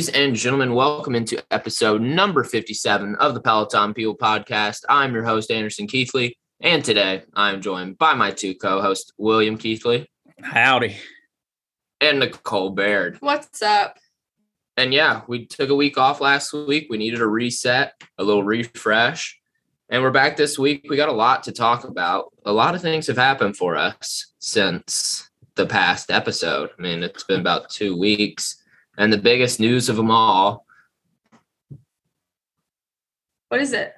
Ladies and gentlemen, welcome into episode number 57 of the Peloton People podcast. I'm your host, Anderson Keithley, and today I'm joined by my two co hosts, William Keithley. Howdy. And Nicole Baird. What's up? And yeah, we took a week off last week. We needed a reset, a little refresh. And we're back this week. We got a lot to talk about. A lot of things have happened for us since the past episode. I mean, it's been about two weeks and the biggest news of them all. What is it?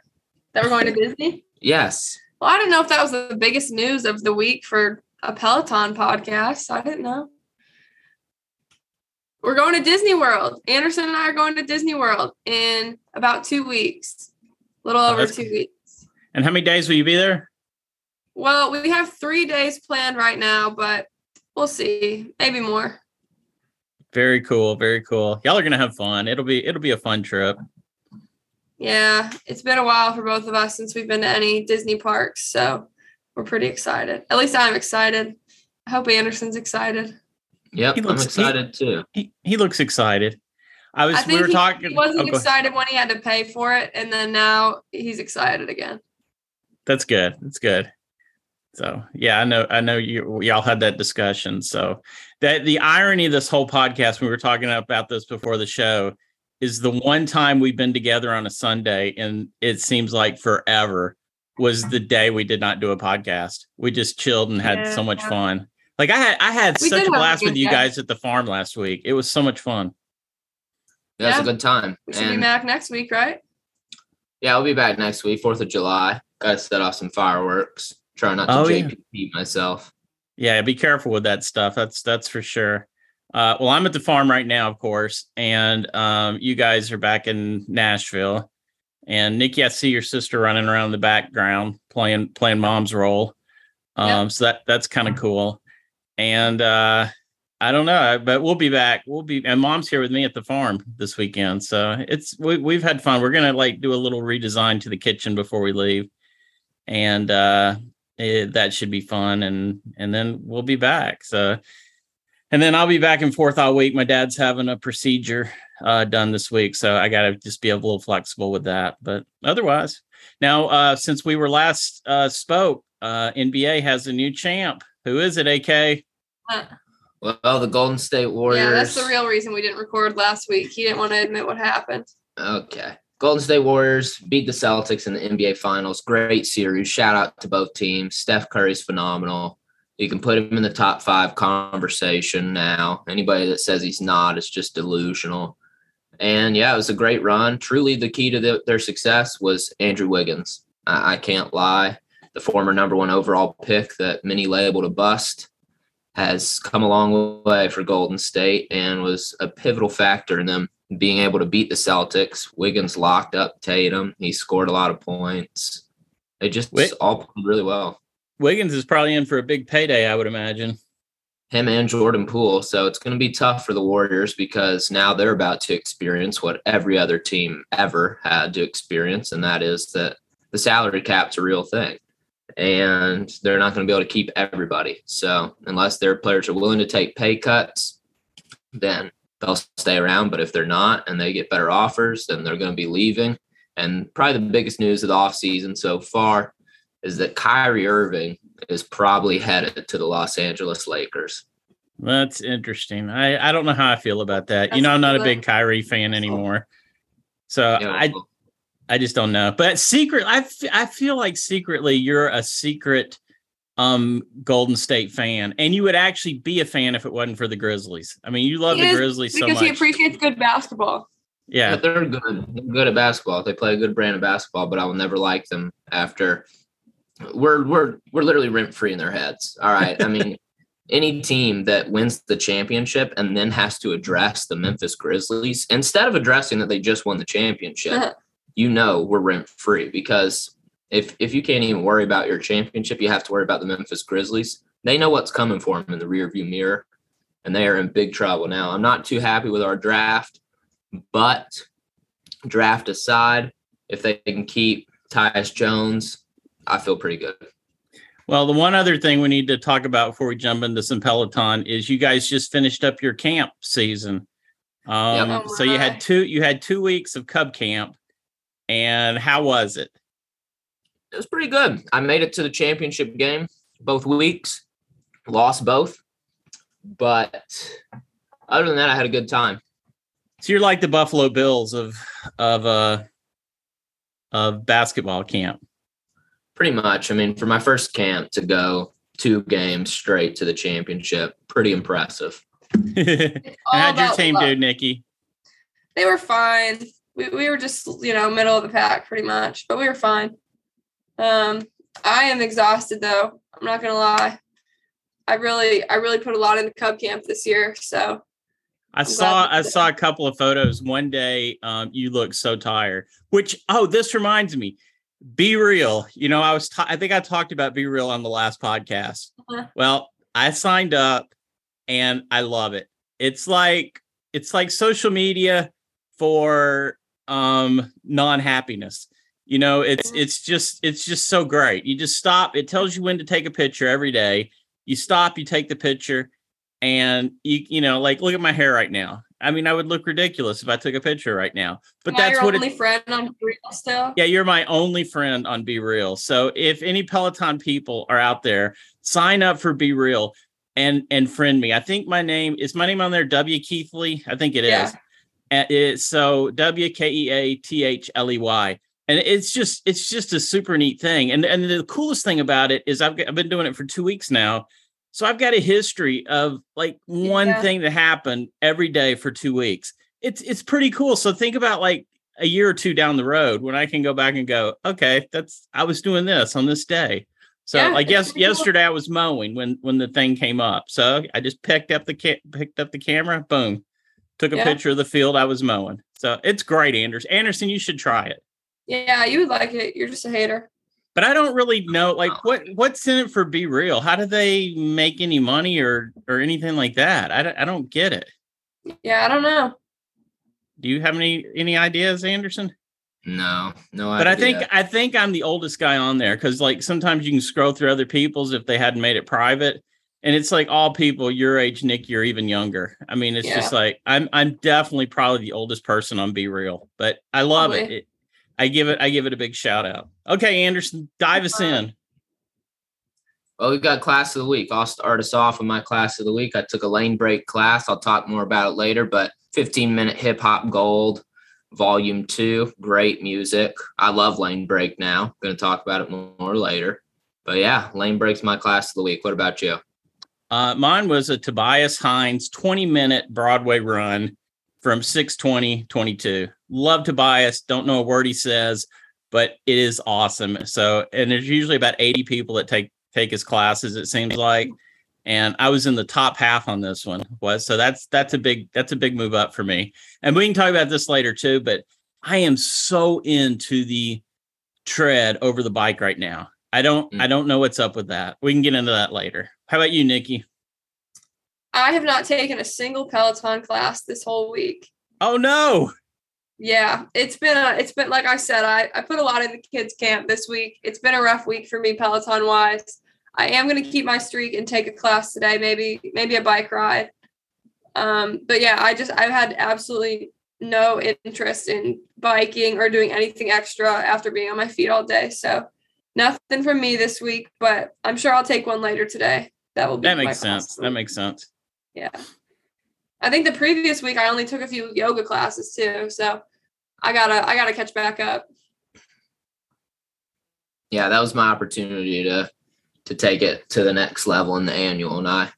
That we're going to Disney? Yes. Well, I didn't know if that was the biggest news of the week for a Peloton podcast. I didn't know. We're going to Disney World. Anderson and I are going to Disney World in about two weeks, a little over two weeks. And how many days will you be there? Well, we have three days planned right now, but we'll see. Maybe more. Very cool. Very cool. Y'all are gonna have fun. It'll be it'll be a fun trip. Yeah, it's been a while for both of us since we've been to any Disney parks, so we're pretty excited. At least I'm excited. I hope Anderson's excited. Yep, looks, I'm excited he, too. He he looks excited. I was I we were he, talking. He wasn't oh, excited when he had to pay for it, and then now he's excited again. That's good. That's good. So yeah, I know I know you y'all had that discussion. So that the irony of this whole podcast, we were talking about this before the show, is the one time we've been together on a Sunday, and it seems like forever was the day we did not do a podcast. We just chilled and had yeah, so much yeah. fun. Like I had I had we such a blast a with you day. guys at the farm last week. It was so much fun. Yeah, yeah. was a good time. We should and, be back next week, right? Yeah, I'll be back next week, Fourth of July. Got to set off some fireworks. Try not to oh, JPP yeah. myself. Yeah, be careful with that stuff. That's that's for sure. Uh, well, I'm at the farm right now, of course, and um, you guys are back in Nashville. And Nikki, I see your sister running around in the background playing playing mom's role. Um, yep. So that that's kind of cool. And uh, I don't know, but we'll be back. We'll be and mom's here with me at the farm this weekend. So it's we, we've had fun. We're gonna like do a little redesign to the kitchen before we leave, and uh, it, that should be fun and and then we'll be back. So and then i'll be back and forth all week. My dad's having a procedure uh, done this week so i gotta just be a little flexible with that. But otherwise now uh, since we were last uh, spoke uh, nba has a new champ. Who is it ak well the golden state warriors yeah that's the real reason we didn't record last week. He didn't want to admit what happened. Okay Golden State Warriors beat the Celtics in the NBA Finals. Great series. Shout out to both teams. Steph Curry's phenomenal. You can put him in the top five conversation now. Anybody that says he's not is just delusional. And yeah, it was a great run. Truly, the key to the, their success was Andrew Wiggins. I, I can't lie. The former number one overall pick that many labeled a bust has come a long way for Golden State and was a pivotal factor in them being able to beat the Celtics. Wiggins locked up Tatum. He scored a lot of points. They just all played really well. Wiggins is probably in for a big payday, I would imagine. Him and Jordan Poole. So it's going to be tough for the Warriors because now they're about to experience what every other team ever had to experience, and that is that the salary cap's a real thing. And they're not going to be able to keep everybody. So unless their players are willing to take pay cuts, then they'll stay around. But if they're not and they get better offers, then they're going to be leaving. And probably the biggest news of the offseason so far is that Kyrie Irving is probably headed to the Los Angeles Lakers. That's interesting. I, I don't know how I feel about that. That's you know, I'm not a big Kyrie fan anymore. So yeah, I I just don't know. But secret, I, f- I feel like secretly you're a secret um Golden State fan, and you would actually be a fan if it wasn't for the Grizzlies. I mean, you love he the Grizzlies so much because he appreciates good basketball. Yeah. yeah, they're good. They're good at basketball. They play a good brand of basketball, but I will never like them after. We're we're we're literally rent free in their heads. All right, I mean. any team that wins the championship and then has to address the Memphis Grizzlies instead of addressing that they just won the championship, you know we're rent free because if if you can't even worry about your championship, you have to worry about the Memphis Grizzlies. They know what's coming for them in the rearview mirror, and they are in big trouble now. I'm not too happy with our draft, but draft aside, if they can keep Tyus Jones, I feel pretty good. Well, the one other thing we need to talk about before we jump into some Peloton is you guys just finished up your camp season. Um, Yep. so you had two you had two weeks of Cub Camp, and how was it? It was pretty good. I made it to the championship game both weeks, lost both, but other than that, I had a good time. So you're like the Buffalo Bills of of uh of basketball camp. Pretty much. I mean, for my first camp to go two games straight to the championship, pretty impressive. and all how'd your team luck. do, Nikki? They were fine. We, we were just, you know, middle of the pack pretty much, but we were fine. Um, I am exhausted though. I'm not gonna lie. I really, I really put a lot into Cub Camp this year. So I I'm saw I saw a couple of photos. One day, um, you look so tired. Which oh, this reminds me. Be real. You know, I was ta- I think I talked about BeReal on the last podcast. Uh-huh. Well, I signed up and I love it. It's like it's like social media for um non-happiness. You know, it's it's just it's just so great. You just stop. It tells you when to take a picture every day. You stop, you take the picture, and you you know, like look at my hair right now. I mean, I would look ridiculous if I took a picture right now. But that's your what only it, friend on BeReal still. yeah, you're my only friend on BeReal. So if any Peloton people are out there, sign up for BeReal and and friend me. I think my name is my name on there W Keithley. I think it is. Yeah. And it's so W K E A T H L E Y. And it's just it's just a super neat thing. And and the coolest thing about it is I've I've been doing it for 2 weeks now. So I've got a history of like one Yeah. thing that happened every day for 2 weeks. It's it's pretty cool. So think about like a year or two down the road when I can go back and go, okay, that's I was doing this on this day. So Yeah, I guess pretty cool. yesterday I was mowing when when the thing came up. So I just picked up the ca- picked up the camera, boom, took a Yeah. picture of the field I was mowing. So it's great, Anders. Anderson, you should try it. Yeah, you would like it. You're just a hater. But I don't really know like oh. what what's in it for BeReal. How do they make any money or or anything like that? I don't, I don't get it. Yeah, I don't know. Do you have any any ideas, Anderson? No, no But I think I think I'm the oldest guy on there because like sometimes you can scroll through other people's if they hadn't made it private, and it's like all people your age, Nick, you're even younger. I mean, it's just like I'm I'm definitely probably the oldest person on BeReal, but I love it. It. I give it I give it a big shout out. Okay, Anderson, dive us in. Well, we've got class of the week. I'll start us off with my class of the week. I took a Lanebreak class. I'll talk more about it later, but 15 minute hip hop gold, volume two, great music. I love Lanebreak now. Going to talk about it more later. But yeah, Lanebreak's my class of the week. What about you? Uh, mine was a Tobias Hines 20 minute Broadway run from 620 22. Love Tobias. Don't know a word he says, but it is awesome. So, and there's usually about 80 people that take take his classes, it seems like. And I was in the top half on this one. Was so that's that's a big that's a big move up for me. And we can talk about this later too, but I am so into the tread over the bike right now. I don't I mm. don't know what's up with that. We can get into that later. How about you, Nikki? I have not taken a single Peloton class this whole week. Oh no. Yeah, it's been a it's been like I said, I, I put a lot in the kids camp this week. It's been a rough week for me Peloton wise. I am gonna keep my streak and take a class today, maybe maybe a bike ride. Um, but yeah, I just I've had absolutely no interest in biking or doing anything extra after being on my feet all day. So nothing from me this week, but I'm sure I'll take one later today. That will be That makes sense. That makes sense. Yeah. I think the previous week I only took a few yoga classes too. So I gotta I gotta catch back up. Yeah, that was my opportunity to to take it to the next level in the annual, and I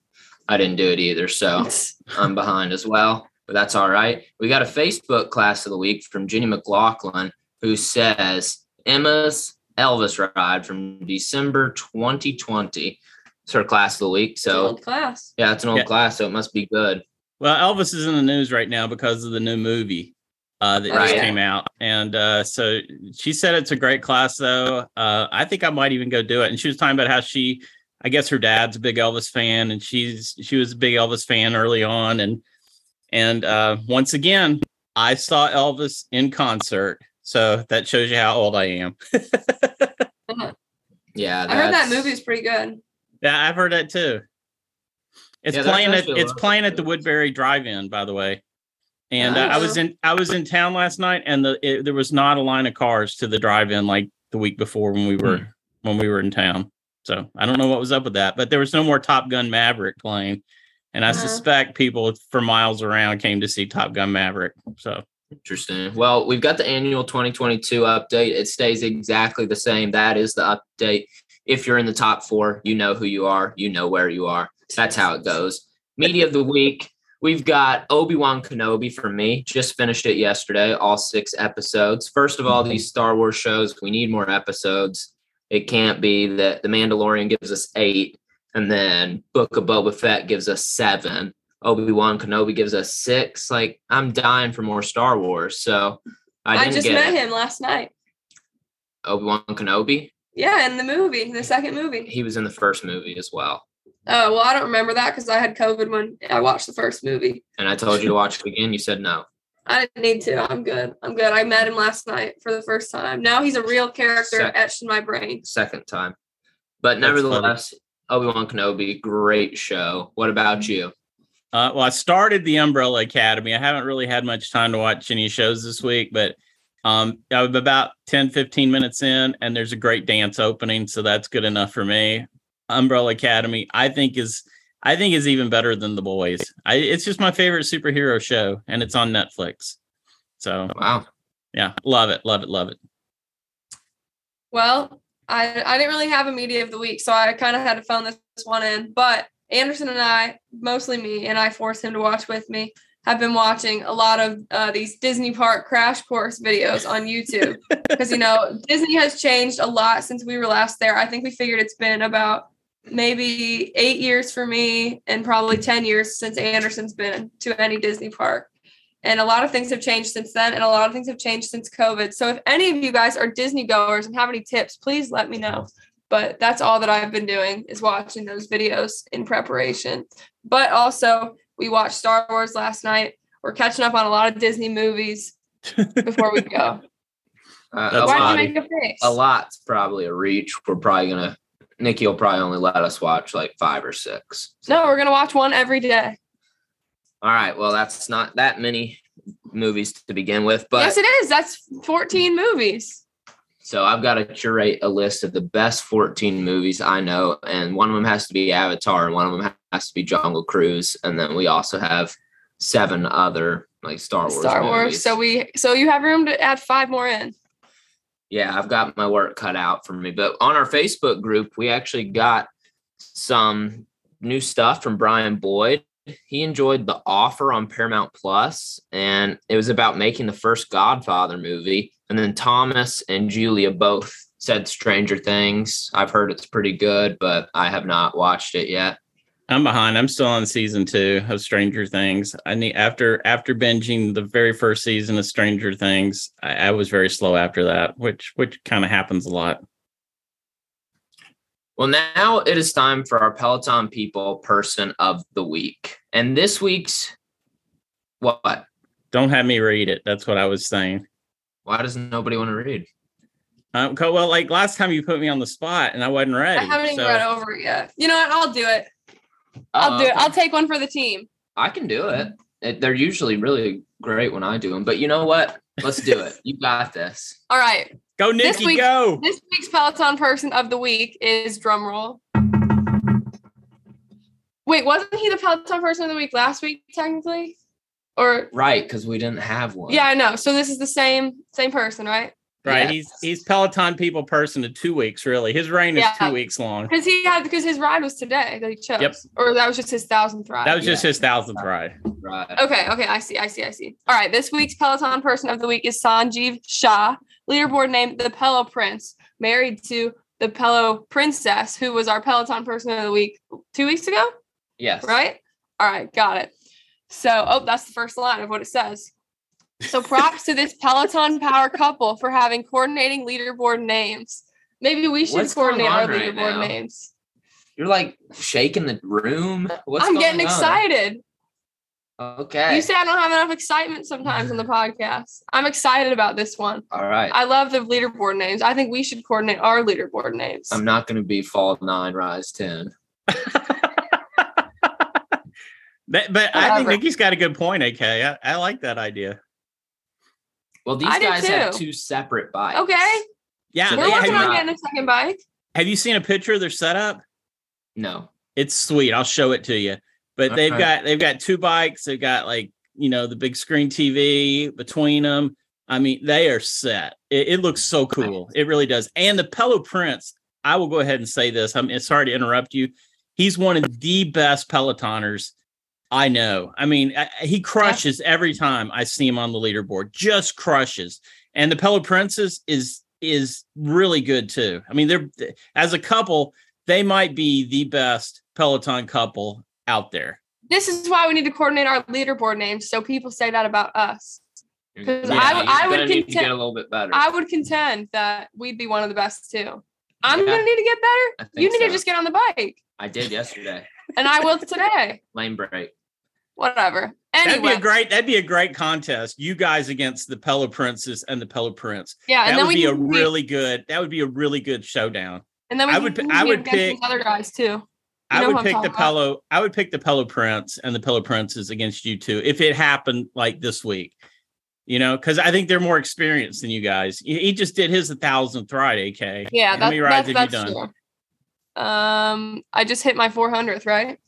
I didn't do it either. So I'm behind as well, but that's all right. We got a Facebook class of the week from Jenny McLaughlin who says Emma's Elvis ride from December 2020. It's her class of the week. It's an So old class. yeah, it's an old Yeah. class, so it must be good. Well, Elvis is in the news right now because of the new movie uh, that just came out, and uh, so she said it's a great class. Though uh, I think I might even go do it. And she was talking about how she, I guess her dad's a big Elvis fan, and she's she was a big Elvis fan early on, and and uh, once again, I saw Elvis in concert, so that shows you how old I am. Yeah, I heard that that's- movie is pretty good. Yeah, I've heard that too. It's Yeah, playing at it's playing at the Woodbury Drive-In, by the way. And uh, I was in I was in town last night, and the it, there was not a line of cars to the drive-in like the week before when we were when we were in town. So I don't know what was up with that, but there was no more Top Gun Maverick playing, and I Uh-huh. suspect people for miles around came to see Top Gun Maverick. So Interesting. Well, we've got the annual 2022 update. It stays exactly the same. That is the update. If you're in the top four, you know who you are. You know where you are. That's how it goes. Media of the week. We've got Obi Wan Kenobi for me. Just finished it yesterday, all six episodes. First of all, mm-hmm. these Star Wars shows, we need more episodes. It can't be that The Mandalorian gives us eight, and then Book of Boba Fett gives us seven. Obi Wan Kenobi gives us six. Like I'm dying for more Star Wars. So I I, just met it. him last night. Obi Wan Kenobi. Yeah, in the movie, the second movie. He was in the first movie as well. Oh well, I don't remember that because I had COVID when I watched the first movie. And I told you to watch it again. You said no. I didn't need to. I'm good. I'm good. I met him last night for the first time. Now he's a real character Sec- etched in my brain. Second time. But That's nevertheless, Obi Wan Kenobi, great show. What about you? Uh, well, I started the Umbrella Academy. I haven't really had much time to watch any shows this week, but um, I'm about 10, 15 minutes in, and there's a great dance opening. So that's good enough for me. Umbrella Academy, I think is I think is even better than the boys. I, it's just my favorite superhero show, and it's on Netflix. So Wow. yeah, love it, love it, love it. Well, I I didn't really have a media of the week, so I kind of had to phone this one in. But Anderson and I, mostly me, and I forced him to watch with me. Have been watching a lot of uh, these Disney Park crash course videos on YouTube because you know Disney has changed a lot since we were last there. I think we figured it's been about maybe eight years for me and probably ten years since Anderson's been to any Disney park. And a lot of things have changed since then, and a lot of things have changed since COVID. So if any of you guys are Disney goers and have any tips, please let me know. But that's all that I've been doing is watching those videos in preparation. But also, we watched Star Wars last night. We're catching up on a lot of Disney movies before we go. Uh, a, Why'd lot, you make a face? a lot's probably a reach. We're probably gonna Nikki will probably only let us watch like five or six. No, we're gonna watch one every day. All right. Well, that's not that many movies to begin with, but yes, it is. That's 14 movies. So I've got to curate a list of the best 14 movies I know, and one of them has to be Avatar, and one of them has to be Jungle Cruise, and then we also have seven other like Star Wars. Star Wars. movies. So we so you have room to add five more in. yeah, I've got my work cut out for me. But on our Facebook group, we actually got some new stuff from Brian Boyd. He enjoyed The Offer on Paramount Plus, and it was about making the first Godfather movie. And then Thomas and Julia both said Stranger Things. I've heard it's pretty good, but I have not watched it yet. I'm behind. I'm still on season two of Stranger Things. I need after after binging the very first season of Stranger Things, I, I was very slow after that, which which kind of happens a lot. Well, now it is time for our Peloton People Person of the Week. And this week's what? Don't have me read it. That's what I was saying. Why does nobody want to read? Um, well, like last time you put me on the spot and I wasn't ready. I haven't even read over it yet. You know what? I'll do it. I'll Oh, do it. I'll take one for the team. I can do it. It- They're usually really great when I do them, but you know what? Let's do it. You got this. All right. Go, This Nikki, week- go. This week's Peloton person of the week is drumroll. Wait, wasn't he the Peloton person of the week last week, technically? Or Right, because we didn't have one. yeah, I know. So this is the same same person, right? Right. Yes. He's he's Peloton people person in two weeks, really. His reign is two weeks long. Because he had because his ride was today that he chose. Yep. Or that was just his thousandth ride. That was just Yeah. his thousandth ride. Right. Okay, okay, I see, I see, I see. All right, this week's Peloton person of the week is Sanjeev Shah, leaderboard named the Pello Prince, married to the Pello Princess, who was our Peloton person of the week two weeks ago, Yes. right? All right, got it. So, oh, that's the first line of what it says. So, props to this Peloton power couple for having coordinating leaderboard names. Maybe we should What's coordinate our right leaderboard now? names. You're like shaking the room. What's I'm going getting on? excited. Okay. You say I don't have enough excitement sometimes on the podcast. I'm excited about this one. All right. I love the leaderboard names. I think we should coordinate our leaderboard names. I'm not going to be fall nine, rise 10. But, but I think Nikki's got a good point, AK. I, I like that idea. Well, these I guys have two separate bikes. Okay. Yeah, So We're they have, working on not- getting a second bike. have you seen a picture of their setup? No. It's sweet. I'll show it to you. But they've got they've got two bikes. They've got like you know the big screen TV between them. I mean, they are set. It, it looks so cool. It really does. And the Pello Prince. I will go ahead and say this. I'm sorry to interrupt you. He's one of the best Pelotoners I know. I mean, I- he crushes every time I see him on the leaderboard. Just crushes. And the Pello Princess is is really good too. I mean, they're as a couple, they might be the best Peloton couple out there. This is why we need to coordinate our leaderboard names so people say that about us. 'Cause Yeah, I would- I would gonna need to contend- get a little bit better. I would contend that we'd be one of the best too. I'm Yeah. gonna need to get better. You need so. to just get on the bike, I did yesterday. and I will today. Lanebreak. Whatever. That'd be a great. That'd be a great contest. You guys against the Pello Princess and the Pello Prince. yeah, and that then would be a can compete- really good. That would be a really good showdown. and then we I would pi- I would pick- other guys too. I would pick the talking about. Pello. I would pick the Pello Prince and the Pello Princes against you two if it happened like this week. You know, because I think they're more experienced than you guys. He he just did his a thousandth ride. AK. Yeah, How that, many rides that's, have you done? true. Um, I just hit my 400th, right?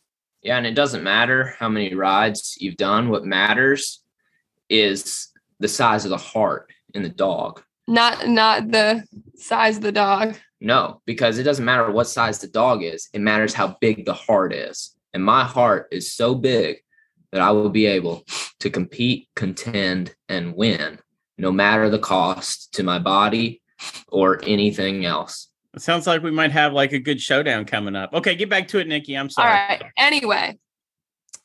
Yeah, and it doesn't matter how many rides you've done. What matters is the size of the heart in the dog. Not not the size of the dog. No, because it doesn't matter what size the dog is. It matters how big the heart is. And my heart is so big that I will be able to compete, contend, and win, no matter the cost to my body or anything else. It sounds like we might have like a good showdown coming up. Okay, get back to it, Nikki. I'm sorry. All right. Anyway,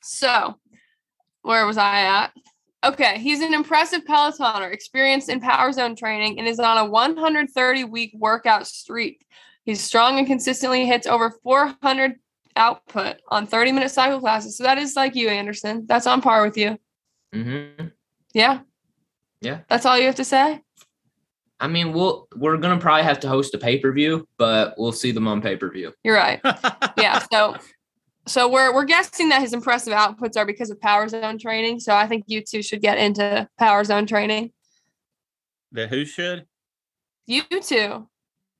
so where was I at? Okay, he's an impressive Pelotoner, experienced in power zone training, and is on a 130 week workout streak. He's strong and consistently hits over 400 output on 30 minute cycle classes. So that is like you, Anderson. That's on par with you. hmm Yeah. Yeah. That's all you have to say. I mean, we'll we're gonna probably have to host a pay per view, but we'll see them on pay per view. You're right. yeah so so we're we're guessing that his impressive outputs are because of power zone training so i think you two should get into power zone training the who should? you two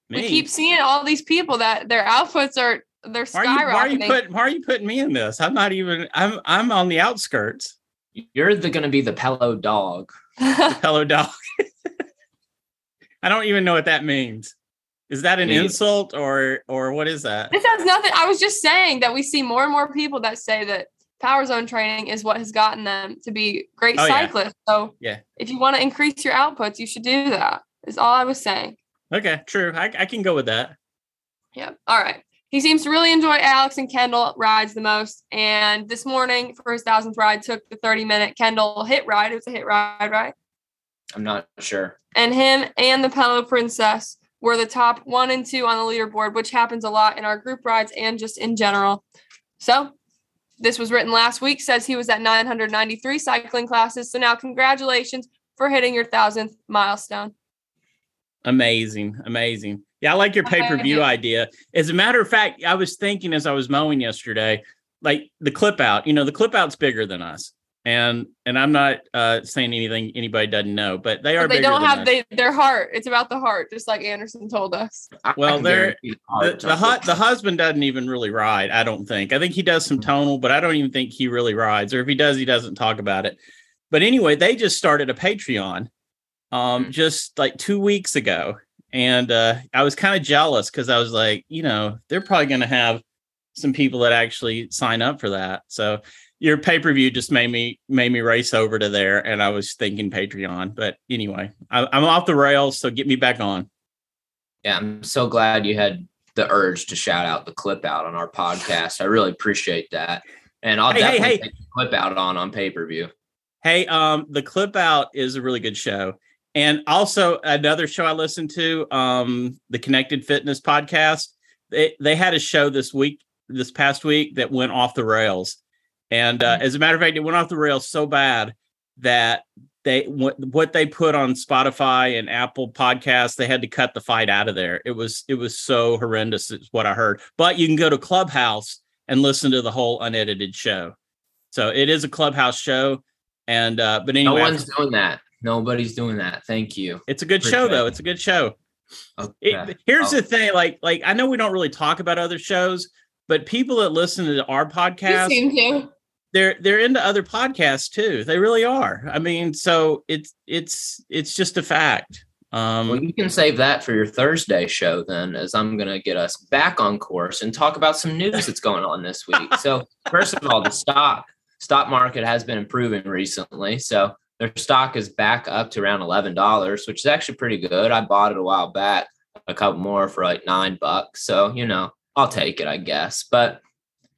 Me. we keep seeing all these people that their outputs are they're why are you why are you skyrocketing putting why are you putting me in this? I'm not even I'm I'm on the outskirts. You're the gonna be the Pello dog. Hello dog. I don't even know what that means. Is that an Me- insult or or what is that? this has nothing i was just saying that we see more and more people that say that power zone training is what has gotten them to be great Oh, yeah. cyclists so Yeah. if you want to increase your outputs you should do that is all i was saying Okay, true. I, I can go with that. Yeah. All right. He seems to really enjoy Alex and Kendall rides the most. And this morning for his thousandth ride took the 30 minute Kendall HIIT ride. It was a HIIT ride, right? I'm not sure. And him and the Pello Princess were the top one and two on the leaderboard, which happens a lot in our group rides and just in general. So this was written last week, says he was at 993 cycling classes. So now congratulations for hitting your thousandth milestone. Amazing, amazing. Yeah, I like your pay per view idea. As a matter of fact, I was thinking as I was mowing yesterday, like the clip out. You know, the clip out's bigger than us, and and I'm not uh, saying anything anybody doesn't know, but they are. But they bigger don't than have us. they, their heart. It's about the heart, just like Anderson told us. I- I Well, can they're- the the, the, hu- the husband doesn't even really ride. I don't think. I think he does some tonal, but I don't even think he really rides. Or if he does, he doesn't talk about it. But anyway, they just started a Patreon, um, Mhm. just like two weeks ago, and uh, I was kind of jealous because I was like, you know, they're probably going to have some people that actually sign up for that. So your pay per view just made me made me race over to there, and I was thinking Patreon. But anyway, I, I'm off the rails, so get me back on. Yeah, I'm so glad you had the urge to shout out the clip out on our podcast. I really appreciate that. And I'll Hey, hey, definitely hey. take the clip out on on pay per view. Hey, um, the clip out is a really good show. And also another show I listened to, um, the Connected Fitness podcast. They they had a show this week, this past week that went off the rails. And uh, as a matter of fact, it went off the rails so bad that they what, what they put on Spotify and Apple podcasts, they had to cut the fight out of there. It was it was so horrendous, is what I heard. But you can go to Clubhouse and listen to the whole unedited show. So it is a clubhouse show. And uh, but anyway, No one's doing that. Nobody's doing that. Thank you. it's a good show though. it. It's a good show. Okay. It, here's Oh. the thing, like like I know we don't really talk about other shows, but people that listen to our You podcast, seem to. they're they're into other podcasts too. They really are. I mean, so it's it's it's just a fact. Um, Well, you can save that for your Thursday show then, as I'm going to get us back on course and talk about some news that's going on this week. So, first of all, the stock stock market has been improving recently. So, their stock is back up to around eleven dollars, which is actually pretty good. I bought it a while back, a couple more for like nine bucks. So, you know, I'll take it, I guess. But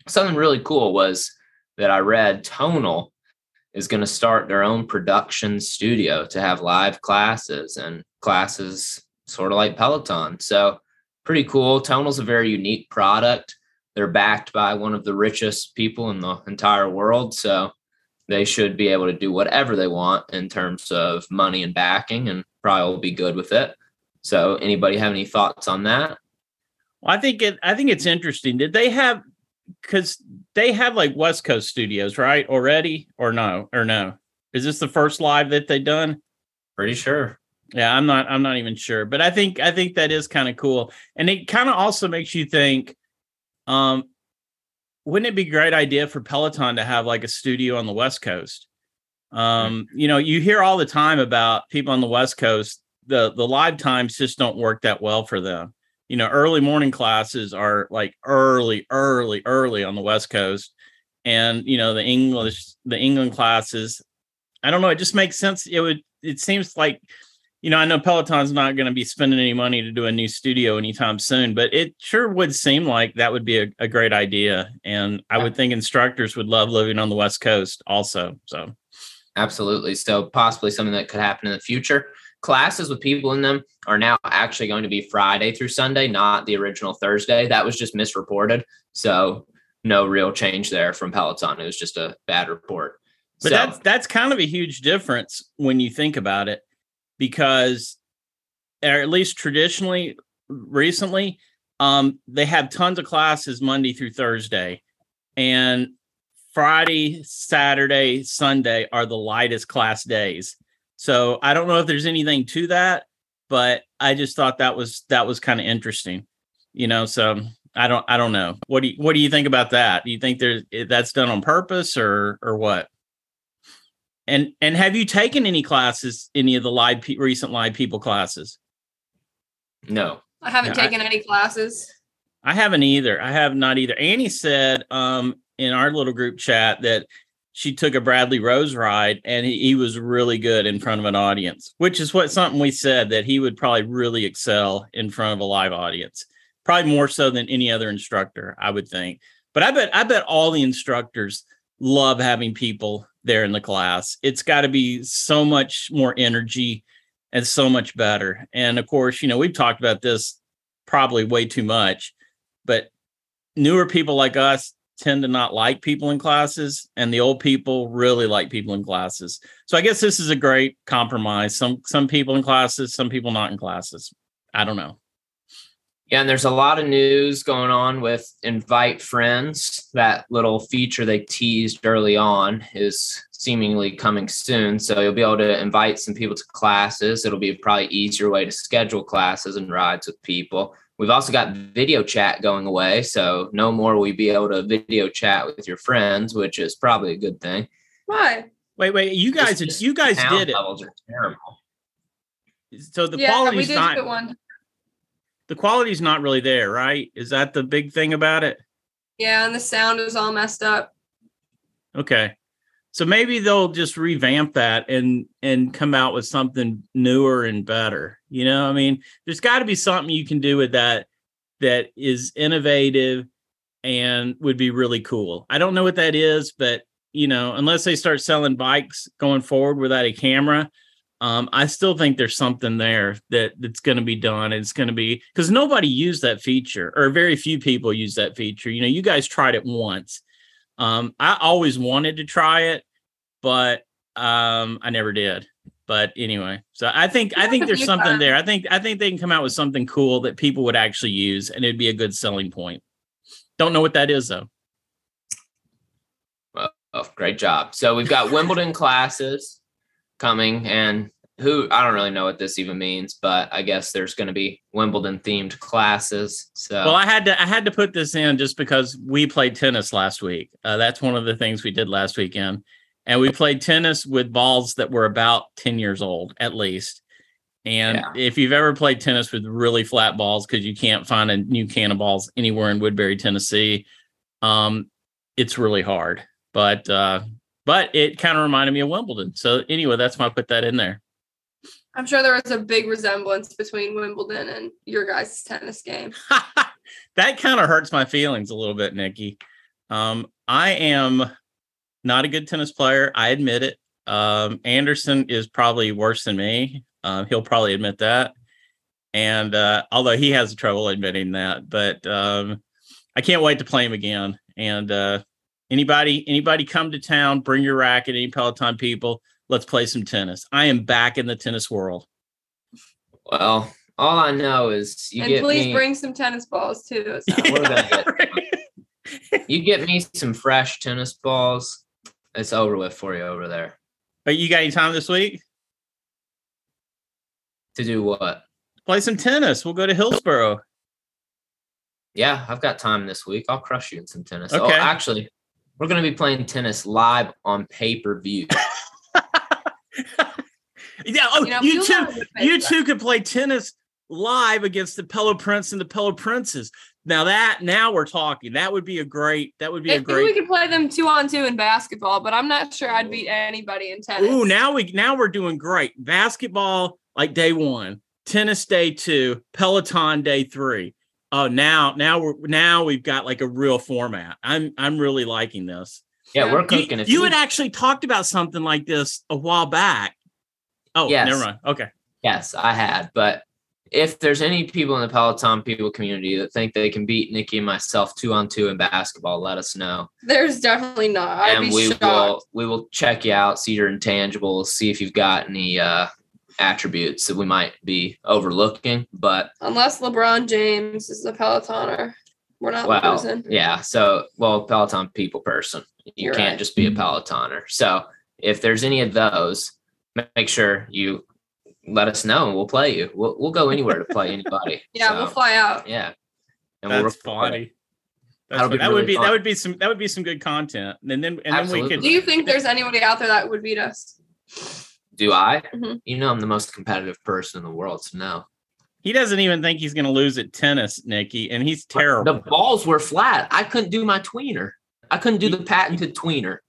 something really cool was that I read Tonal is going to start their own production studio to have live classes and classes sort of like Peloton. So pretty cool. Tonal's a very unique product. They're backed by one of the richest people in the entire world. So they should be able to do whatever they want in terms of money and backing and probably will be good with it. So anybody have any thoughts on that? Well, I think it. I think it's interesting. Did they have? Because they have like West Coast studios, right? Already, or no, or no? Is this the first live that they've done? Pretty sure. Yeah, I'm not. I'm not even sure, but I think I think that is kind of cool, and it kind of also makes you think. Um, wouldn't it be a great idea for Peloton to have like a studio on the West Coast? Um, you know, you hear all the time about people on the West Coast. The the live times just don't work that well for them. You know, early morning classes are like early, early, early on the West Coast, and you know the English, the England classes. I don't know. It just makes sense. It would. It seems like you know, I know Peloton's not going to be spending any money to do a new studio anytime soon, but it sure would seem like that would be a, a great idea. And I would think instructors would love living on the West Coast also. So, Absolutely. So possibly something that could happen in the future. Classes with people in them are now actually going to be Friday through Sunday, not the original Thursday. That was just misreported. So no real change there from Peloton. It was just a bad report. but so, that's that's kind of a huge difference when you think about it, because, or at least traditionally, recently, um, they have tons of classes Monday through Thursday, and Friday, Saturday, Sunday are the lightest class days. So I don't know if there's anything to that, but I just thought that was that was kind of interesting, you know. So I don't I don't know. What do you what do you think about that? Do you think there's that's done on purpose or or what? And and have you taken any classes, any of the live pe- recent live people classes? no. I haven't Yeah, I- taken any classes. I haven't either. I have not either. Annie said um, in our little group chat that she took a Bradley Rose ride and he, he was really good in front of an audience, which is what something we said that he would probably really excel in front of a live audience, probably more so than any other instructor, I would think. But I bet I bet all the instructors love having people there in the class. It's got to be so much more energy and so much better. And of course, you know, we've talked about this probably way too much, but newer people like us tend to not like people in classes and the old people really like people in classes. So I guess this is a great compromise. Some some people in classes, some people not in classes. I don't know. Yeah, and there's a lot of news going on with invite friends. That little feature they teased early on is seemingly coming soon. So you'll be able to invite some people to classes. It'll be probably easier way to schedule classes and rides with people. We've also got video chat going away. So no more will you be able to video chat with your friends, which is probably a good thing. Why? Wait, wait, you guys just you guys did it. levels are terrible. So the yeah, we quality's did not do one. The quality's not really there, right? Is that the big thing about it? Yeah, and the sound is all messed up. Okay. So maybe they'll just revamp that and and come out with something newer and better. You know, I mean, there's got to be something you can do with that that is innovative and would be really cool. I don't know what that is, but you know, unless they start selling bikes going forward without a camera, um, I still think there's something there that that's going to be done. It's going to be because nobody used that feature, or very few people use that feature. You know, you guys tried it once. Um, I always wanted to try it, but um, I never did. But anyway, so I think I think there's something fun. there. I think I think they can come out with something cool that people would actually use, and it'd be a good selling point. Don't know what that is though. Oh, great job. So we've got Wimbledon classes coming and who I don't really know what this even means, but I guess there's going to be Wimbledon themed classes. So Well, I had to I had to put this in just because we played tennis last week. Uh, that's one of the things we did last weekend, and we played tennis with balls that were about ten years old at least. And Yeah. if you've ever played tennis with really flat balls because you can't find a new can of balls anywhere in Woodbury, Tennessee, um, it's really hard. But uh, but it kind of reminded me of Wimbledon. So anyway, that's why I put that in there. I'm sure there was a big resemblance between Wimbledon and your guys' tennis game. that kind of hurts my feelings a little bit, Nikki. Um, I am not a good tennis player. I admit it. Um, Anderson is probably worse than me. Um, he'll probably admit that. And uh, although he has trouble admitting that, but um, I can't wait to play him again. And uh, anybody, anybody come to town, bring your racket. Any Peloton people, let's play some tennis. I am back in the tennis world. well, all I know is you and get please me bring some tennis balls too. So. we're you get me some fresh tennis balls. It's over with for you over there. Are you got any time this week? To do what? Play some tennis. We'll go to Hillsboro. Yeah, I've got time this week. I'll crush you in some tennis. Oh, actually, we're gonna be playing tennis live on pay per view. yeah. Oh, You know, you two, you that. two could play tennis live against the Pello Prince and the Pello Princes. Now that now we're talking. That would be a great. That would be a great. We could play them two on two in basketball, but I'm not sure I'd beat anybody in tennis. Ooh, now we now we're doing great. Basketball like day one, tennis day two, Peloton day three. Oh, now now we're now we've got like a real format. I'm I'm really liking this. Yeah, Yeah. we're You, cooking. If you had actually talked about something like this a while back. Oh, Yes. never mind. Okay. Yes, I had. But if there's any people in the Peloton people community that think they can beat Nikki and myself two on two in basketball, let us know. There's definitely not. I'd and be we shocked. will we will check you out, see your intangibles, see if you've got any uh attributes that we might be overlooking. But Unless LeBron James is a Pelotoner, we're not well, losing. yeah. So well, Peloton people person. You You're can't right. just be a Pelotoner. So if there's any of those, make sure you let us know and we'll play you. We'll we'll go anywhere to play anybody. Yeah, So, we'll fly out. Yeah. And we'll That's record funny. That's That'll fun- be that would be fun. that would be some that would be some good content. And then and then we could Do you think there's anybody out there that would beat us? Do I? Mhm. You know, I'm the most competitive person in the world. So no. He doesn't even think he's going to lose at tennis, Nikki, and he's terrible. The balls were flat. I couldn't do my tweener. I couldn't do the patented tweener.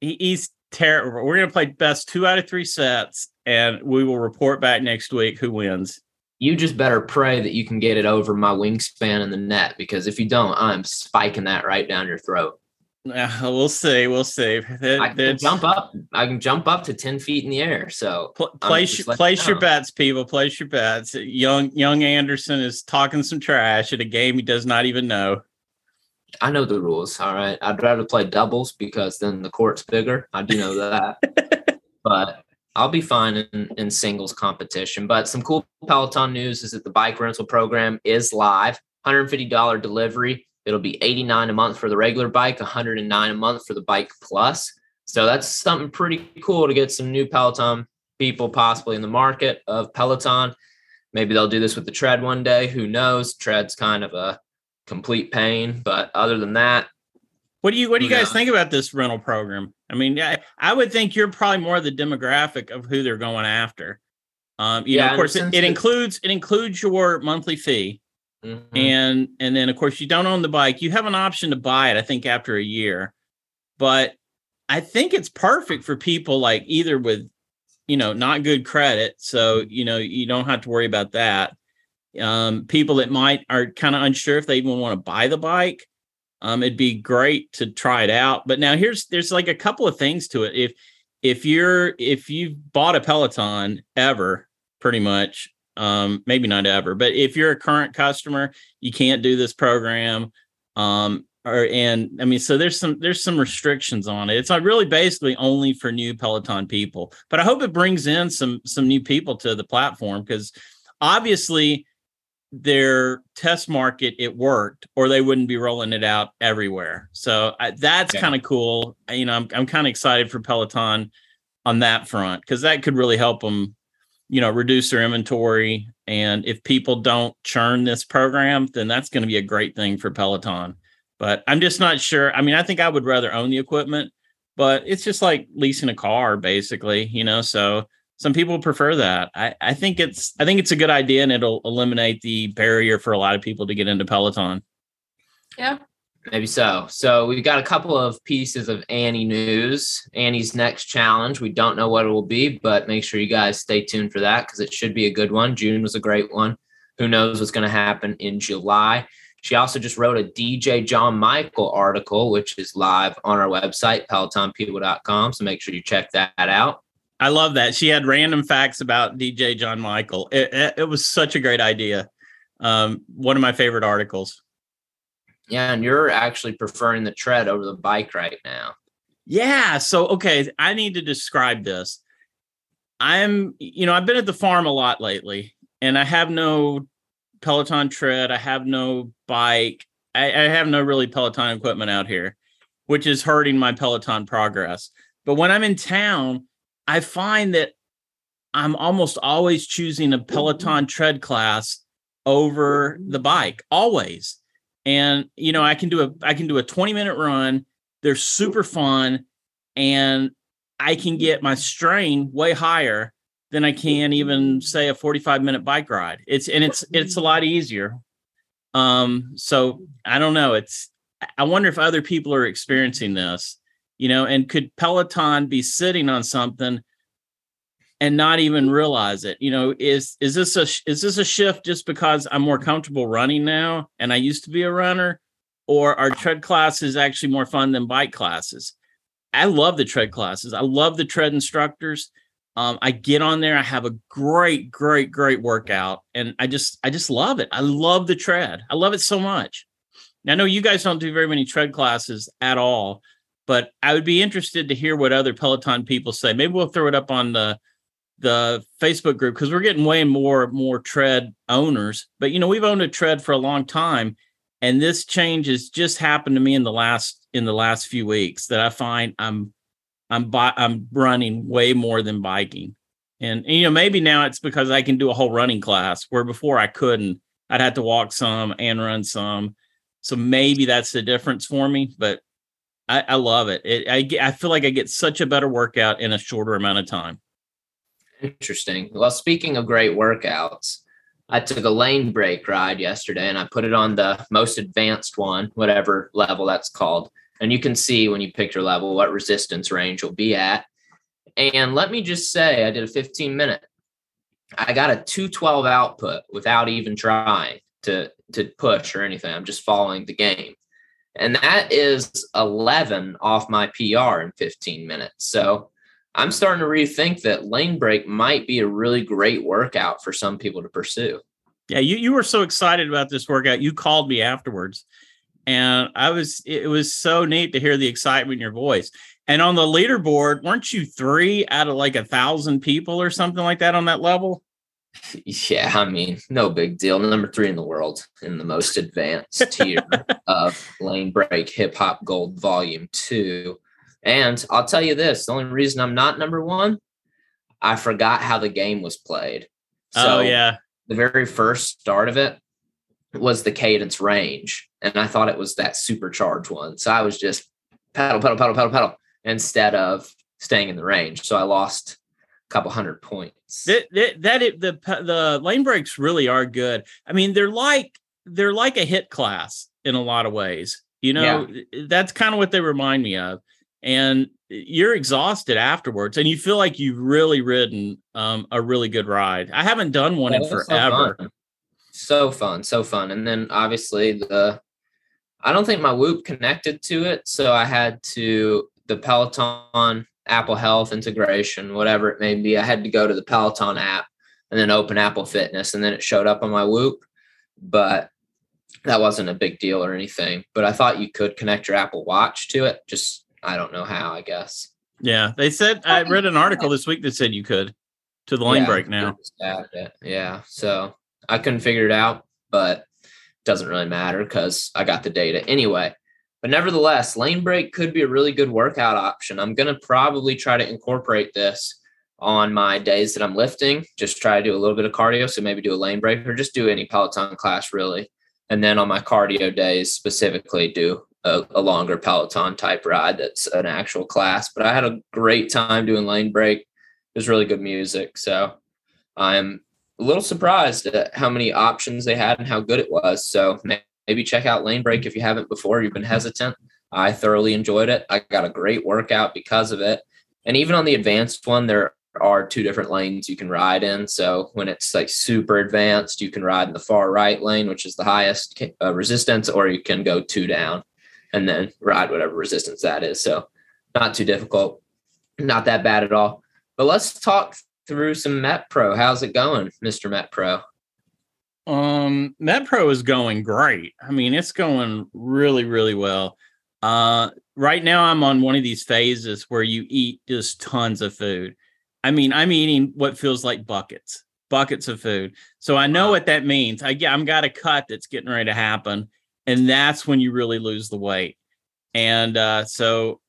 He, he's terrible. We're going to play best two out of three sets, and we will report back next week who wins. You just better pray that you can get it over my wingspan in the net because if you don't, I'm spiking that right down your throat. Uh, we'll see. We'll see. That- I can that's- jump up. I can jump up to ten feet in the air. So Pl- place just your, place your bets, people. Place your bets. Young young Anderson is talking some trash at a game he does not even know. I know the rules. All right. I'd rather play doubles because then the court's bigger. I do know that. but I'll be fine in, in singles competition. But some cool Peloton news is that the bike rental program is live. $150 delivery. It'll be 89 a month for the regular bike, 109 a month for the bike plus. So that's something pretty cool to get some new Peloton people possibly in the market of Peloton. Maybe they'll do this with the tread one day. Who knows? Tread's kind of a complete pain. But other than that, What do you What do you guys think about this rental program? I mean, I, I would think you're probably more the demographic of who they're going after. Um, you Yeah, know, of course, it, it includes it includes your monthly fee, mhm. and and then of course you don't own the bike. You have an option to buy it. I think after a year, but I think it's perfect for people like either with you know not good credit, so you know you don't have to worry about that. Um, people that might are kind of unsure if they even want to buy the bike um it'd be great to try it out but now here's there's like a couple of things to it if if you're if you've bought a peloton ever pretty much um maybe not ever but if you're a current customer you can't do this program um or and i mean so there's some there's some restrictions on it. It's not really basically only for new peloton people but i hope it brings in some some new people to the platform because obviously their test market it worked or they wouldn't be rolling it out everywhere. So I, that's yeah. kind of cool. You know i'm, I'm kind of excited for peloton on that front because that could really help them you know reduce their inventory and if people don't churn this program then that's going to be a great thing for peloton but i'm just not sure i mean i think i would rather own the equipment but it's just like leasing a car basically you know so some people prefer that. I, I think it's I think it's a good idea and it'll eliminate the barrier for a lot of people to get into Peloton. Yeah. Maybe so. So we've got a couple of pieces of Annie news. Annie's next challenge. We don't know what it will be, but make sure you guys stay tuned for that because it should be a good one. June was a great one. Who knows what's going to happen in July? She also just wrote a DJ John Michael article, which is live on our website, pelotonpeople.com. So make sure you check that out. I love that. She had random facts about DJ John Michael. It, it, it was such a great idea. Um, one of my favorite articles. Yeah, and you're actually preferring the tread over the bike right now. Yeah. So, okay, I need to describe this. I'm, you know, I've been at the farm a lot lately, and I have no Peloton tread. I have no bike. I, I have no really Peloton equipment out here, which is hurting my Peloton progress. But when I'm in town, I find that I'm almost always choosing a Peloton tread class over the bike, always. And you know, I can do a I can do a 20 minute run. They're super fun, and I can get my strain way higher than I can even say a 45 minute bike ride. It's and it's it's a lot easier. Um, so I don't know. It's I wonder if other people are experiencing this you know, and could Peloton be sitting on something and not even realize it? You know, is is this a is this a shift just because I'm more comfortable running now and I used to be a runner, or are tread classes actually more fun than bike classes? I love the tread classes. I love the tread instructors. Um, I get on there. I have a great, great, great workout, and I just, I just love it. I love the tread. I love it so much. Now, I know you guys don't do very many tread classes at all, but I would be interested to hear what other Peloton people say. Maybe we'll throw it up on the the Facebook group because we're getting way more more tread owners. But you know, we've owned a tread for a long time, and this change has just happened to me in the last in the last few weeks that I find I'm I'm I'm running way more than biking. And, and you know, maybe now it's because I can do a whole running class where before I couldn't. I'd have to walk some and run some. So maybe that's the difference for me. But I, I love it. it I, I feel like I get such a better workout in a shorter amount of time. Interesting. Well, speaking of great workouts, I took a Lanebreak ride yesterday and I put it on the most advanced one, whatever level that's called. And you can see when you pick your level what resistance range you'll be at. And let me just say, I did a 15 minute. I got a 212 output without even trying to to push or anything. I'm just following the game. And that is 11 off my PR in 15 minutes. So I'm starting to rethink that Lanebreak might be a really great workout for some people to pursue. Yeah, you, you were so excited about this workout. You called me afterwards. And I was, it was so neat to hear the excitement in your voice. And on the leaderboard, weren't you three out of like a thousand people or something like that on that level? Yeah, I mean, no big deal. Number three in the world in the most advanced tier of Lanebreak Hip Hop Gold Volume 2. And I'll tell you this the only reason I'm not number one, I forgot how the game was played. Oh, so oh, yeah. The very first start of it was the cadence range. And I thought it was that supercharged one. So I was just pedal, pedal, pedal, pedal, pedal instead of staying in the range. So I lost a couple hundred points. That that, that it, the the Lanebreaks really are good. I mean, they're like they're like a HIIT class in a lot of ways. You know, yeah. that's kind of what they remind me of. And you're exhausted afterwards, and you feel like you've really ridden um, a really good ride. I haven't done one in forever. So fun. so fun, so fun. And then obviously the I don't think my Whoop connected to it, so I had to the Peloton Apple Health integration, whatever it may be. I had to go to the Peloton app and then open Apple Fitness, and then it showed up on my Whoop. But that wasn't a big deal or anything. But I thought you could connect your Apple Watch to it. Just I don't know how. I guess. Yeah, they said I read an article this week that said you could to the lane yeah, break now. Yeah, so I couldn't figure it out. but doesn't really matter because I got the data anyway. But nevertheless, Lanebreak could be a really good workout option. I'm going to probably try to incorporate this on my days that I'm lifting, just try to do a little bit of cardio. So maybe do a Lanebreak or just do any Peloton class really. And then on my cardio days, specifically do a, a longer Peloton type ride that's an actual class. But I had a great time doing Lanebreak. It was really good music. So I'm a little surprised at how many options they had and how good it was. So maybe check out Lanebreak if you haven't before. You've been hesitant. I thoroughly enjoyed it. I got a great workout because of it. And even on the advanced one, there are two different lanes you can ride in. So when it's like super advanced, you can ride in the far right lane, which is the highest uh, resistance, or you can go two down and then ride whatever resistance that is. So not too difficult, not that bad at all. But let's talk through some Met Pro. How's it going, Mr. Met Pro? Um, Met Pro is going great. I mean, it's going really, really well. Uh, right now I'm on one of these phases where you eat just tons of food. I mean, I'm eating what feels like buckets, buckets of food. So I know wow. what that means. I get, I'm got a cut that's getting ready to happen, and that's when you really lose the weight. And uh, so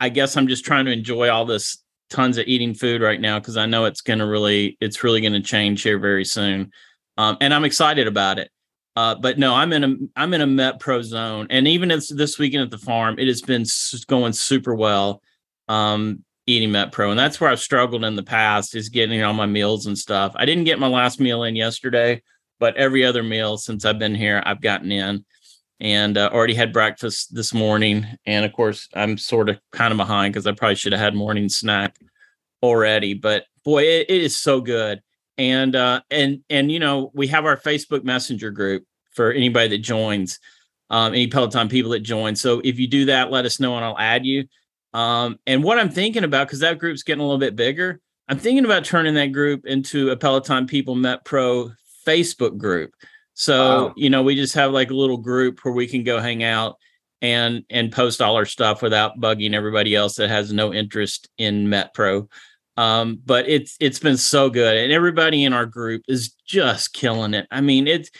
I guess I'm just trying to enjoy all this tons of eating food right now because I know it's going to really, it's really going to change here very soon, um, and I'm excited about it. Uh, but no, I'm in a I'm in a Met Pro zone, and even as this weekend at the farm, it has been going super well. Um, eating Met Pro, and that's where I've struggled in the past is getting all my meals and stuff. I didn't get my last meal in yesterday, but every other meal since I've been here, I've gotten in, and uh, already had breakfast this morning. And of course, I'm sort of kind of behind because I probably should have had morning snack already. But boy, it, it is so good. And uh, and and you know, we have our Facebook Messenger group for anybody that joins. Um, any Peloton people that join. So if you do that, let us know and I'll add you. Um, and what I'm thinking about, because that group's getting a little bit bigger, I'm thinking about turning that group into a Peloton People Met Pro Facebook group. So, wow. you know, we just have like a little group where we can go hang out and and post all our stuff without bugging everybody else that has no interest in Met Pro. Um, but it's it's been so good, and everybody in our group is just killing it. I mean, it's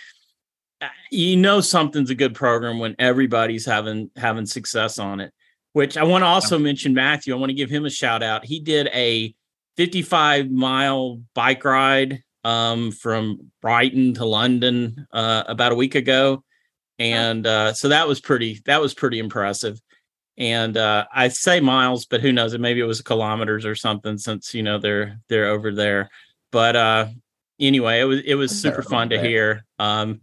you know something's a good program when everybody's having having success on it which I want to also mention Matthew. I want to give him a shout out. He did a 55 mile bike ride um, from Brighton to London uh, about a week ago, and uh, so that was pretty that was pretty impressive. And uh, I say miles, but who knows? It maybe it was kilometers or something, since you know they're they're over there. But uh, anyway, it was it was super fun to hear. Um,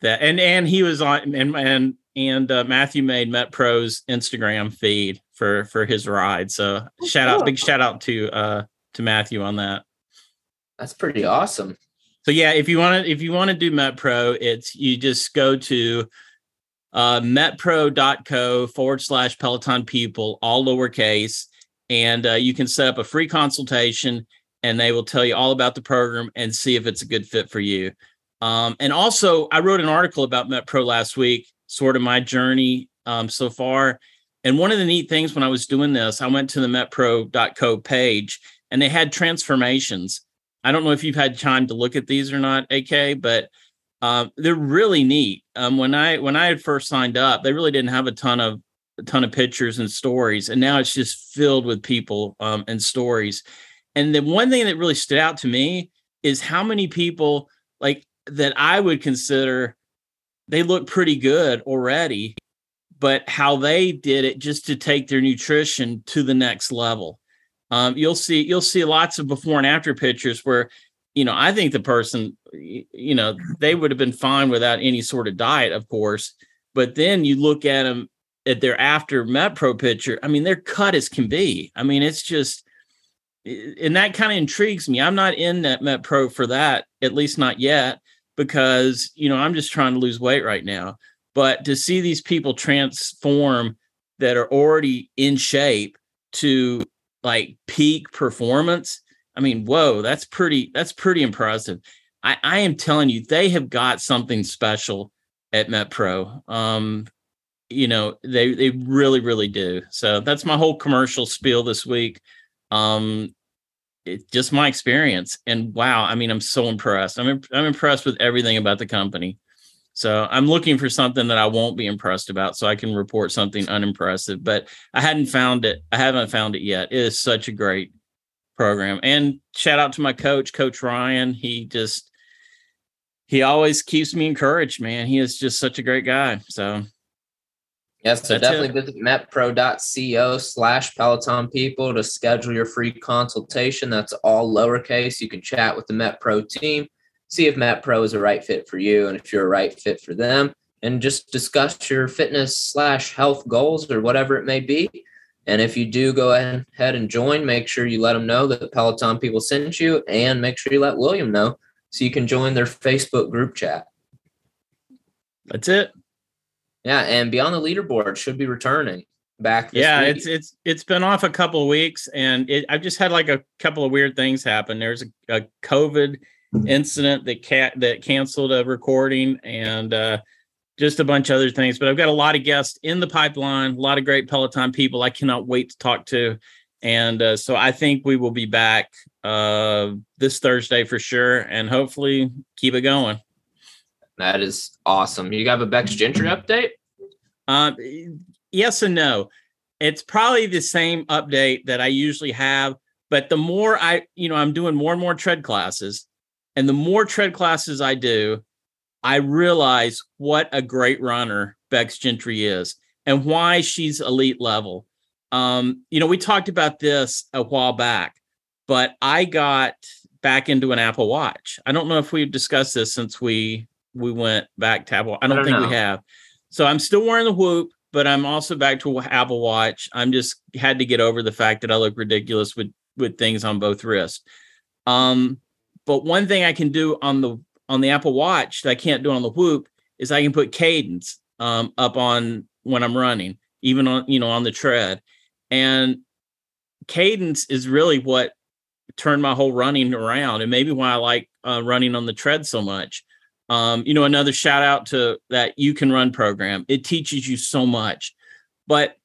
that and and he was on and and and uh, Matthew made Met Pro's Instagram feed for for his ride. So oh, shout cool. out, big shout out to uh to Matthew on that. That's pretty awesome. So yeah, if you want to if you want to do Met Pro, it's you just go to uh metpro.co forward slash Peloton people, all lowercase, and uh, you can set up a free consultation and they will tell you all about the program and see if it's a good fit for you. Um, and also, I wrote an article about Met Pro last week sort of my journey um, so far. And one of the neat things when I was doing this, I went to the metpro.co page and they had transformations. I don't know if you've had time to look at these or not, AK, but um, they're really neat. Um, when I when I had first signed up, they really didn't have a ton of a ton of pictures and stories, and now it's just filled with people um, and stories. And the one thing that really stood out to me is how many people like that I would consider they look pretty good already, but how they did it just to take their nutrition to the next level. Um, you'll see you'll see lots of before and after pictures where you know I think the person you know they would have been fine without any sort of diet, of course, but then you look at them at their after Met Pro picture. I mean, they're cut as can be. I mean, it's just and that kind of intrigues me. I'm not in that Met Pro for that, at least not yet because you know I'm just trying to lose weight right now. But to see these people transform that are already in shape to like peak performance, I mean, whoa, that's pretty that's pretty impressive. I, I am telling you, they have got something special at MetPro. Um, you know, they they really, really do. So that's my whole commercial spiel this week. Um, it's just my experience. And wow, I mean, I'm so impressed. I'm I'm impressed with everything about the company. So I'm looking for something that I won't be impressed about so I can report something unimpressive. But I hadn't found it. I haven't found it yet. It is such a great program. And shout out to my coach, Coach Ryan. He just he always keeps me encouraged, man. He is just such a great guy. So Yes, so definitely it. visit metpro.co slash Peloton people to schedule your free consultation. That's all lowercase. You can chat with the MetPro team see if Met Pro is a right fit for you and if you're a right fit for them, and just discuss your fitness slash health goals or whatever it may be. And if you do go ahead and join, make sure you let them know that the Peloton people sent you and make sure you let William know so you can join their Facebook group chat. That's it. Yeah, and Beyond the Leaderboard should be returning back. yeah, week. it's it's it's been off a couple of weeks, and it, I've just had like a couple of weird things happen. There's a, a COVID incident that cat that canceled a recording and uh, just a bunch of other things. But I've got a lot of guests in the pipeline, a lot of great Peloton people I cannot wait to talk to. And uh, so I think we will be back uh, this Thursday for sure, and hopefully keep it going. That is awesome. You have a Becs Gentry update? Um, yes and no. It's probably the same update that I usually have, but the more I, you know, I'm doing more and more tread classes, and the more tread classes I do, I realize what a great runner Becs Gentry is and why she's elite level. Um, you know, we talked about this a while back, but I got back into an Apple Watch. I don't know if we've discussed this since we we went back to Apple. I don't, I don't think know. we have. So I'm still wearing the Whoop, but I'm also back to Apple Watch. I'm just had to get over the fact that I look ridiculous with with things on both wrists. Um, but one thing I can do on the on the Apple Watch that I can't do on the Whoop is I can put cadence um, up on when I'm running, even on you know on the tread, and cadence is really what turned my whole running around, and maybe why I like uh, running on the tread so much. Um, you know, another shout out to that you can run program. It teaches you so much, but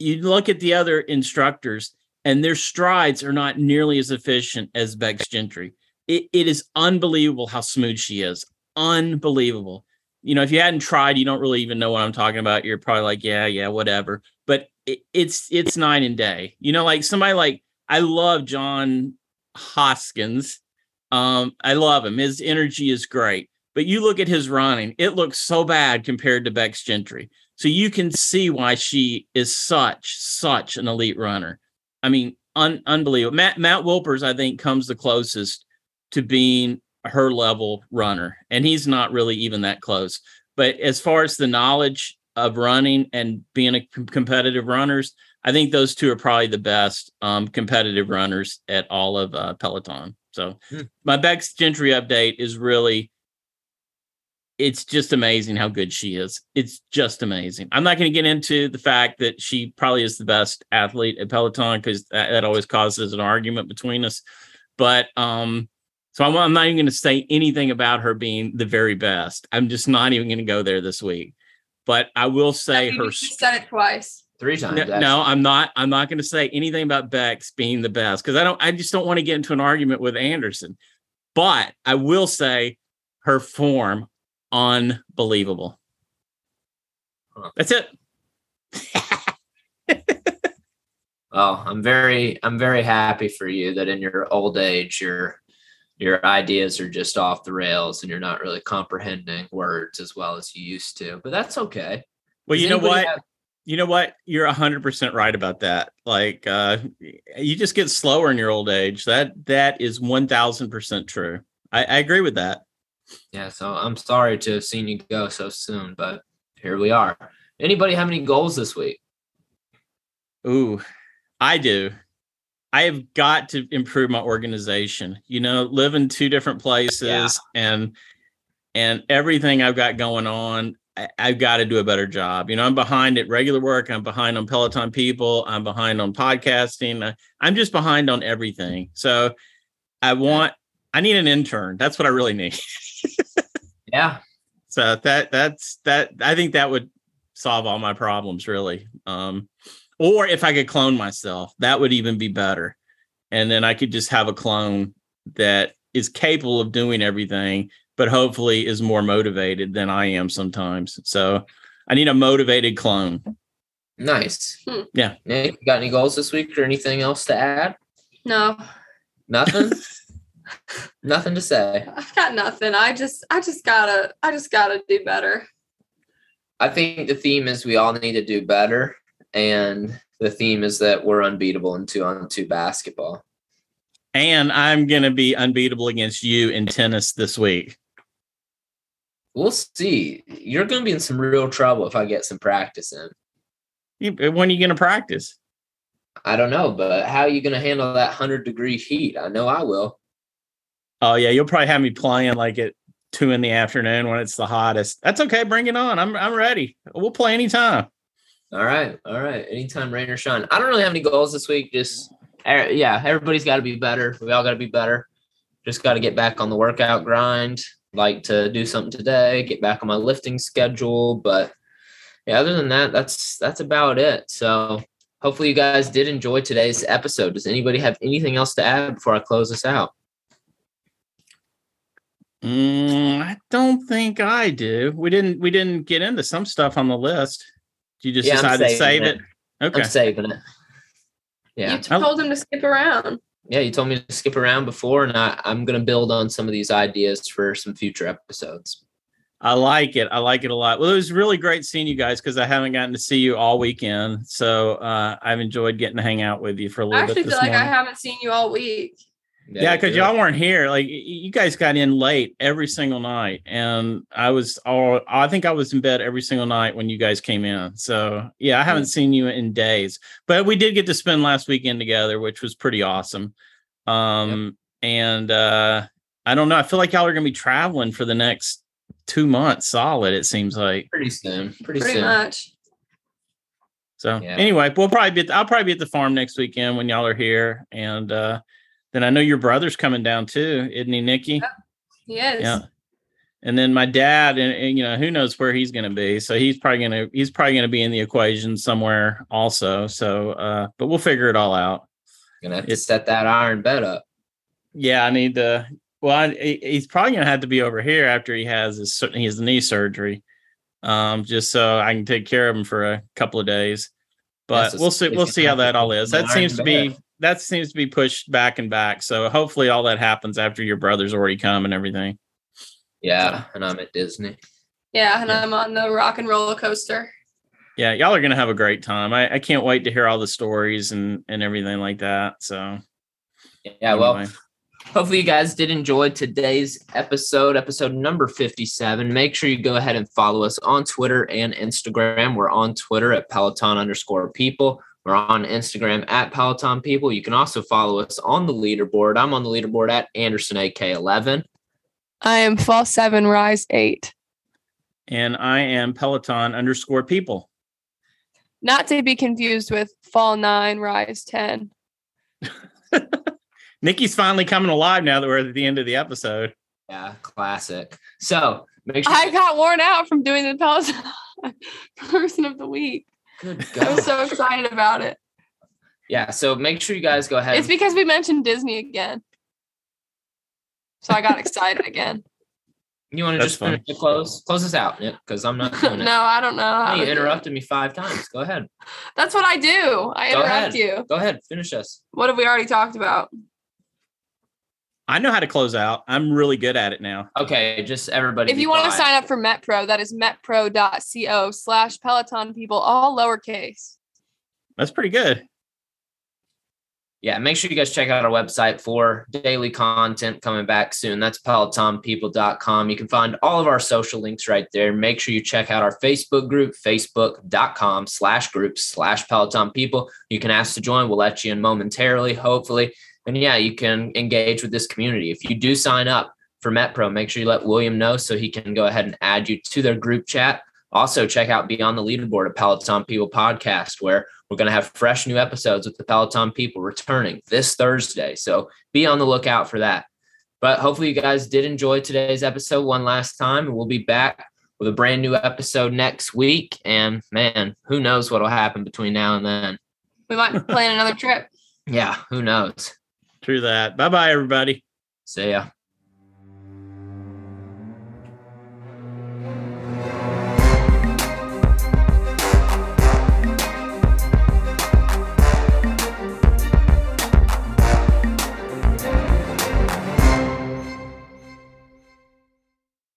you look at the other instructors, and their strides are not nearly as efficient as Becs Gentry it, it is unbelievable how smooth she is. Unbelievable. You know, if you hadn't tried, you don't really even know what I'm talking about. You're probably like, yeah, yeah, whatever. But it, it's it's nine and day. You know, like somebody like I love Jon Hosking. Um, I love him. His energy is great. But you look at his running, it looks so bad compared to Becs Gentry. So you can see why she is such, such an elite runner. I mean, un- unbelievable. Matt Matt Wilpers, I think, comes the closest to being her level runner. And he's not really even that close. But as far as the knowledge of running and being a competitive runners, I think those two are probably the best um, competitive runners at all of uh, Peloton. So hmm. my Becs Gentry update is really, it's just amazing how good she is. It's just amazing. I'm not going to get into the fact that she probably is the best athlete at Peloton because that, that always causes an argument between us. But um, so I'm, I'm not even going to say anything about her being the very best. I'm just not even going to go there this week. But I will say her. said it twice. Three times. No, no, I'm not. I'm not going to say anything about Becs being the best because I don't. I just don't want to get into an argument with Anderson. But I will say her form unbelievable. Huh. That's it. well, I'm very I'm very happy for you that in your old age you're your ideas are just off the rails and you're not really comprehending words as well as you used to. But that's okay. Well, Does you know what? Have- you know what? You're 100% right about that. Like uh you just get slower in your old age. That that is 1000% true. I, I agree with that. Yeah, so I'm sorry to have seen you go so soon, but here we are. Anybody have any goals this week? Ooh, I do. I have got to improve my organization. You know, live in two different places yeah. and and everything I've got going on, I, have got to do a better job. You know, I'm behind at regular work. I'm behind on Peloton people. I'm behind on podcasting. I, I'm just behind on everything. So I want, I need an intern. That's what I really need. yeah. So that that's that. I think that would solve all my problems really. Um, or if I could clone myself, that would even be better. And then I could just have a clone that is capable of doing everything, but hopefully is more motivated than I am sometimes. So I need a motivated clone. Nice. Hmm. Yeah. Nick, got any goals this week or anything else to add? No, Nothing. Nothing to say. I've got nothing. I just, I just gotta, I just gotta do better. I think the theme is we all need to do better, and the theme is that we're unbeatable in two on two basketball. And I'm going to be unbeatable against you in tennis this week. We'll see. You're going to be in some real trouble if I get some practice in. You- When are you going to practice? I don't know, but how are you going to handle that 100 degree heat? I know I will. Oh, yeah. You'll probably have me playing like at two in the afternoon when it's the hottest. That's okay. Bring it on. I'm, I'm ready. We'll play anytime. All right. All right. Anytime rain or shine. I don't really have any goals this week. Just, er, yeah, everybody's got to be better. We all got to be better. Just got to get back on the workout grind. Like to do something today, get back on my lifting schedule. But yeah, other than that, that's that's about it. So hopefully you guys did enjoy today's episode. Does anybody have anything else to add before I close this out? Mm, I don't think I do. We didn't, we didn't get into some stuff on the list. You just Yeah, decided to save it. it. Okay. I'm saving it. Yeah. You told him to skip around. yeah, you told me to skip around before, and I, I'm going to build on some of these ideas for some future episodes. I like it. I like it a lot. Well, it was really great seeing you guys because I haven't gotten to see you all weekend. So uh, I've enjoyed getting to hang out with you for a little bit I actually bit I feel this like I haven't seen you all week. Yeah, because y'all weren't here. Like you guys got in late every single night, and I was all. I think I was in bed every single night when you guys came in. So yeah, I haven't seen you in days, but we did get to spend last weekend together, which was pretty awesome. Um, and uh, I don't know. I feel like y'all are gonna be traveling for the next two months, solid. It seems like. pretty soon. Pretty, Pretty soon. much. So Yeah. anyway, we'll probably be. At, I'll probably be at the farm next weekend when y'all are here, and uh, then I know your brother's coming down too, isn't he, Nikki? Yes. Yeah. And then my dad, and, and, you know, who knows where he's going to be. So he's probably going to he's probably going to be in the equation somewhere also. So, uh, but we'll figure it all out. Gonna have to It's- set that iron bed up. Yeah, I need to. Well, I, he's probably going to have to be over here after he has his sur- his knee surgery, um, just so I can take care of him for a couple of days. But we'll see. We'll see how that all is. That seems to be bed. That seems to be pushed back and back. So hopefully all that happens after your brother's already come and everything. Yeah, and I'm at Disney. Yeah, and Yeah. I'm on the rock and roller coaster. Yeah, y'all are gonna have a great time. I, I can't wait to hear all the stories and and everything like that. So Yeah, well, anyway. hopefully you guys did enjoy today's episode, episode number 57. Make sure you go ahead and follow us on Twitter and Instagram. We're on Twitter at Peloton underscore people. We're on Instagram at Peloton people. You can also follow us on the leaderboard. I'm on the leaderboard at Anderson AK11. I am fall seven, rise eight. and I am Peloton underscore people. Not to be confused with fall nine, rise 10. Nikki's finally coming alive now that we're at the end of the episode. Yeah, classic. So make sure. I got worn out from doing the Peloton person of the week. Good I'm so excited about it. Yeah, so make sure you guys go ahead. It's because we mentioned Disney again. So I got excited again. you want to just finish the close? Close us out, because I'm not no, I don't know. how you to do it. interrupted me five times. Go ahead. That's what I do. I Go interrupt ahead. you. Go ahead. Finish us. What have we already talked about? I know how to close out. I'm really good at it now. Okay, just everybody. If be you want to sign up for MetPro, that is metpro.co slash Peloton people, all lowercase. That's pretty good. yeah, make sure you guys check out our website for daily content coming back soon. That's pelotonpeople.com. You can find all of our social links right there. Make sure you check out our Facebook group, facebook.com slash groups slash Peloton people. You can ask to join. We'll let you in momentarily, hopefully. And yeah, you can engage with this community. If you do sign up for MetPro, make sure you let William know so he can go ahead and add you to their group chat. Also, check out Beyond the Leaderboard, a Peloton People podcast, where we're going to have fresh new episodes with the Peloton people returning this Thursday. So be on the lookout for that. But hopefully, you guys did enjoy today's episode one last time. And we'll be back with a brand new episode next week. And man, who knows what will happen between now and then? We might plan another trip. Yeah, who knows? True that. Bye bye, everybody. See ya.